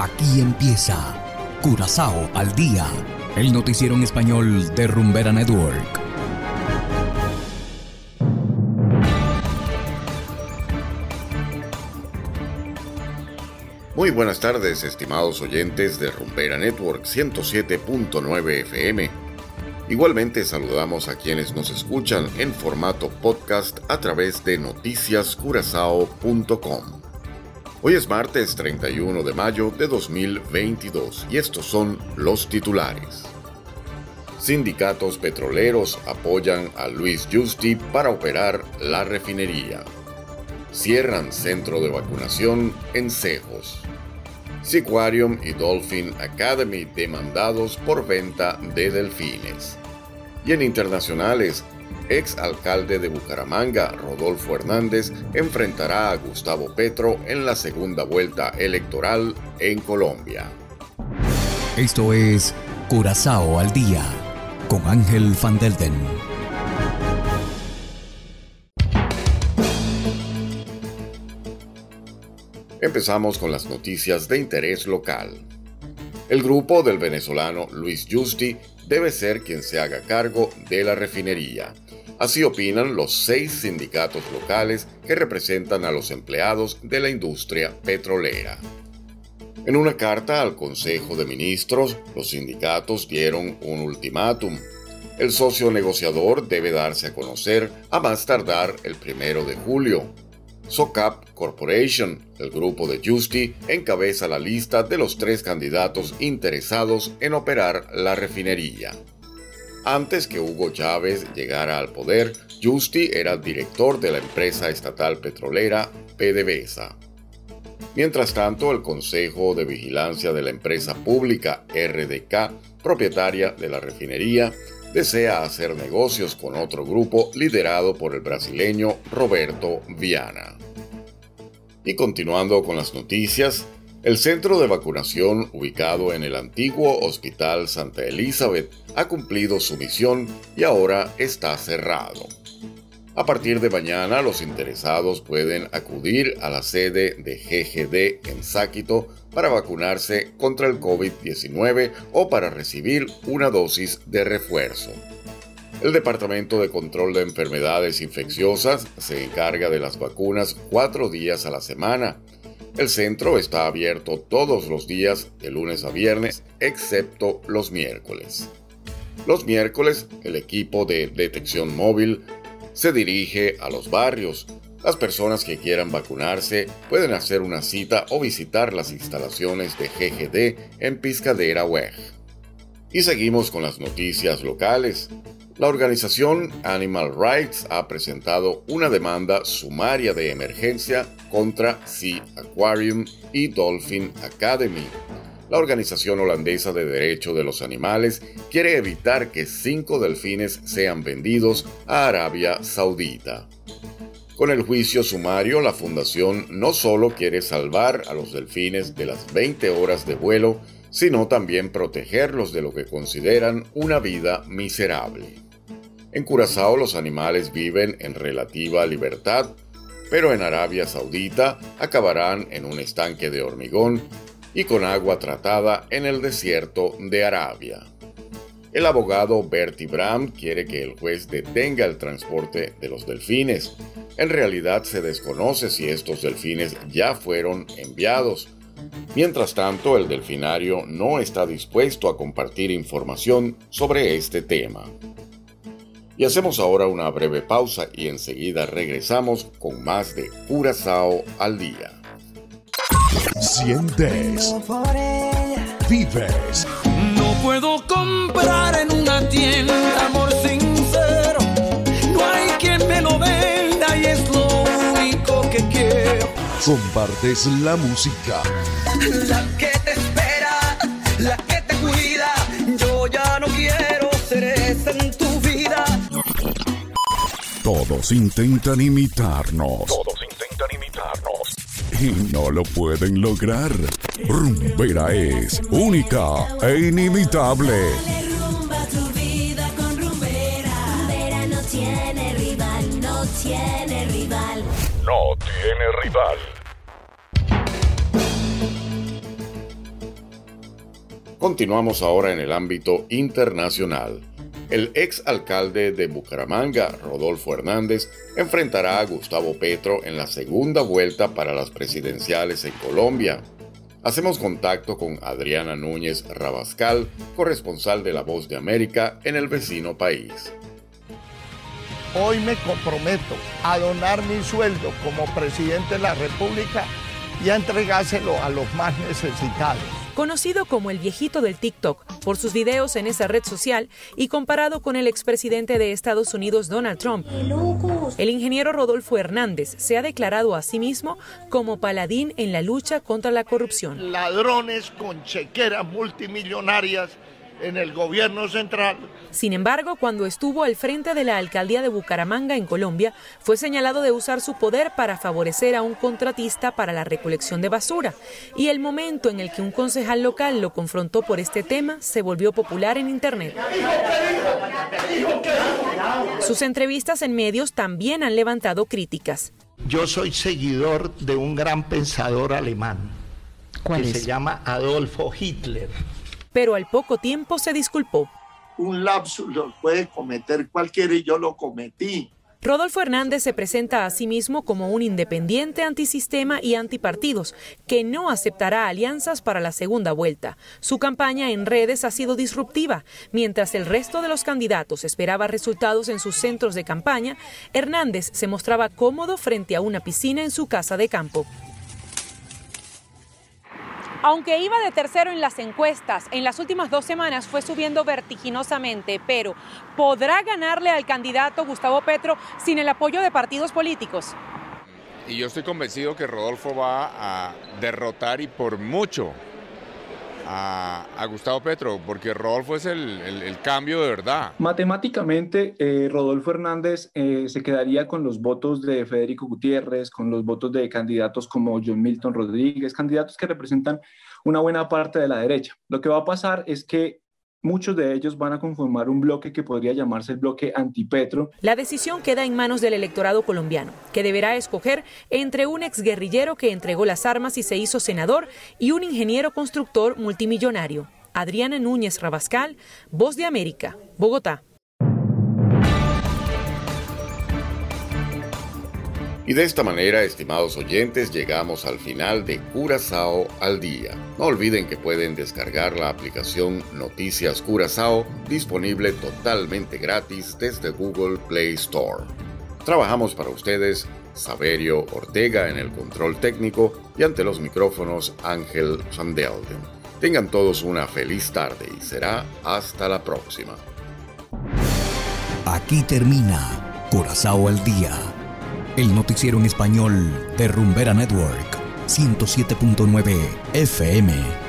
Aquí empieza Curazao al día, el noticiero en español de Rumbera Network. Muy buenas tardes, estimados oyentes de Rumbera Network 107.9 FM. Igualmente saludamos a quienes nos escuchan en formato podcast a través de noticiascurazao.com. Hoy es martes 31 de mayo de 2022 y estos son los titulares. Sindicatos petroleros apoyan a Luis Justi para operar la refinería. Cierran centro de vacunación en Cejos. Seaquarium y Dolphin Academy demandados por venta de delfines. Y en internacionales, ex alcalde de Bucaramanga, Rodolfo Hernández, enfrentará a Gustavo Petro en la segunda vuelta electoral en Colombia. Esto es Curazao al Día con Ángel Van Delden. Empezamos con las noticias de interés local. El grupo del venezolano Luis Justi debe ser quien se haga cargo de la refinería. Así opinan los seis sindicatos locales que representan a los empleados de la industria petrolera. En una carta al Consejo de Ministros, los sindicatos dieron un ultimátum. El socio negociador debe darse a conocer a más tardar el primero de julio. SOCAP Corporation, el grupo de Justy, encabeza la lista de los tres candidatos interesados en operar la refinería. Antes que Hugo Chávez llegara al poder, Justi era director de la empresa estatal petrolera PDVSA. Mientras tanto, el Consejo de Vigilancia de la empresa pública RDK, propietaria de la refinería, desea hacer negocios con otro grupo liderado por el brasileño Roberto Viana. Y continuando con las noticias, el centro de vacunación ubicado en el antiguo Hospital Santa Elizabeth ha cumplido su misión y ahora está cerrado. A partir de mañana los interesados pueden acudir a la sede de GGD en Sáquito para vacunarse contra el COVID-19 o para recibir una dosis de refuerzo. El Departamento de Control de Enfermedades Infecciosas se encarga de las vacunas cuatro días a la semana el centro está abierto todos los días, de lunes a viernes, excepto los miércoles. Los miércoles, el equipo de detección móvil se dirige a los barrios. Las personas que quieran vacunarse pueden hacer una cita o visitar las instalaciones de GGD en Piscadera Weg. Y seguimos con las noticias locales. La organización Animal Rights ha presentado una demanda sumaria de emergencia contra Sea Aquarium y Dolphin Academy. La organización holandesa de Derecho de los Animales quiere evitar que cinco delfines sean vendidos a Arabia Saudita. Con el juicio sumario, la fundación no solo quiere salvar a los delfines de las 20 horas de vuelo, sino también protegerlos de lo que consideran una vida miserable. En Curazao los animales viven en relativa libertad, pero en Arabia Saudita acabarán en un estanque de hormigón y con agua tratada en el desierto de Arabia. El abogado Bertie Bram quiere que el juez detenga el transporte de los delfines. En realidad se desconoce si estos delfines ya fueron enviados. Mientras tanto, el delfinario no está dispuesto a compartir información sobre este tema. Y hacemos ahora una breve pausa y enseguida regresamos con más de Curazao al día. Sientes. Vives. No puedo comprar en una tienda amor sincero. No hay quien me lo venda y es lo único que quiero. Compartes la música. La que te espera, la que te cuida. Yo ya no quiero ser esa en tu vida. Todos intentan imitarnos. Todos intentan imitarnos. Y no lo pueden lograr. Rumbera es única e inimitable. Tiene rival. Continuamos ahora en el ámbito internacional. El ex alcalde de Bucaramanga, Rodolfo Hernández, enfrentará a Gustavo Petro en la segunda vuelta para las presidenciales en Colombia. Hacemos contacto con Adriana Núñez Rabascal, corresponsal de La Voz de América en el vecino país. Hoy me comprometo a donar mi sueldo como presidente de la República y a entregárselo a los más necesitados conocido como el viejito del TikTok por sus videos en esa red social y comparado con el expresidente de Estados Unidos Donald Trump. El ingeniero Rodolfo Hernández se ha declarado a sí mismo como paladín en la lucha contra la corrupción. Ladrones con chequeras multimillonarias en el gobierno central. Sin embargo, cuando estuvo al frente de la alcaldía de Bucaramanga en Colombia, fue señalado de usar su poder para favorecer a un contratista para la recolección de basura. Y el momento en el que un concejal local lo confrontó por este tema se volvió popular en Internet. Sus entrevistas en medios también han levantado críticas. Yo soy seguidor de un gran pensador alemán que se llama Adolfo Hitler pero al poco tiempo se disculpó. Un lapsus lo puede cometer cualquiera y yo lo cometí. Rodolfo Hernández se presenta a sí mismo como un independiente antisistema y antipartidos, que no aceptará alianzas para la segunda vuelta. Su campaña en redes ha sido disruptiva. Mientras el resto de los candidatos esperaba resultados en sus centros de campaña, Hernández se mostraba cómodo frente a una piscina en su casa de campo. Aunque iba de tercero en las encuestas, en las últimas dos semanas fue subiendo vertiginosamente, pero ¿podrá ganarle al candidato Gustavo Petro sin el apoyo de partidos políticos? Y yo estoy convencido que Rodolfo va a derrotar y por mucho a, Gustavo Petro, porque Rodolfo es el, cambio de verdad. Matemáticamente, eh, Rodolfo Hernández eh, se quedaría con los votos de Federico Gutiérrez, con los votos de candidatos como John Milton Rodríguez, candidatos que representan una buena parte de la derecha. Lo que va a pasar es que Muchos de ellos van a conformar un bloque que podría llamarse el bloque antipetro. La decisión queda en manos del electorado colombiano, que deberá escoger entre un exguerrillero que entregó las armas y se hizo senador y un ingeniero constructor multimillonario. Adriana Núñez Rabascal, Voz de América, Bogotá. Y de esta manera, estimados oyentes, llegamos al final de Curazao al día. No olviden que pueden descargar la aplicación Noticias Curazao, disponible totalmente gratis desde Google Play Store. Trabajamos para ustedes Saverio Ortega en el control técnico y ante los micrófonos Ángel Van Delden. Tengan todos una feliz tarde y será hasta la próxima. Aquí termina Curazao al día el noticiero en español de Rumbera Network, 107.9 FM.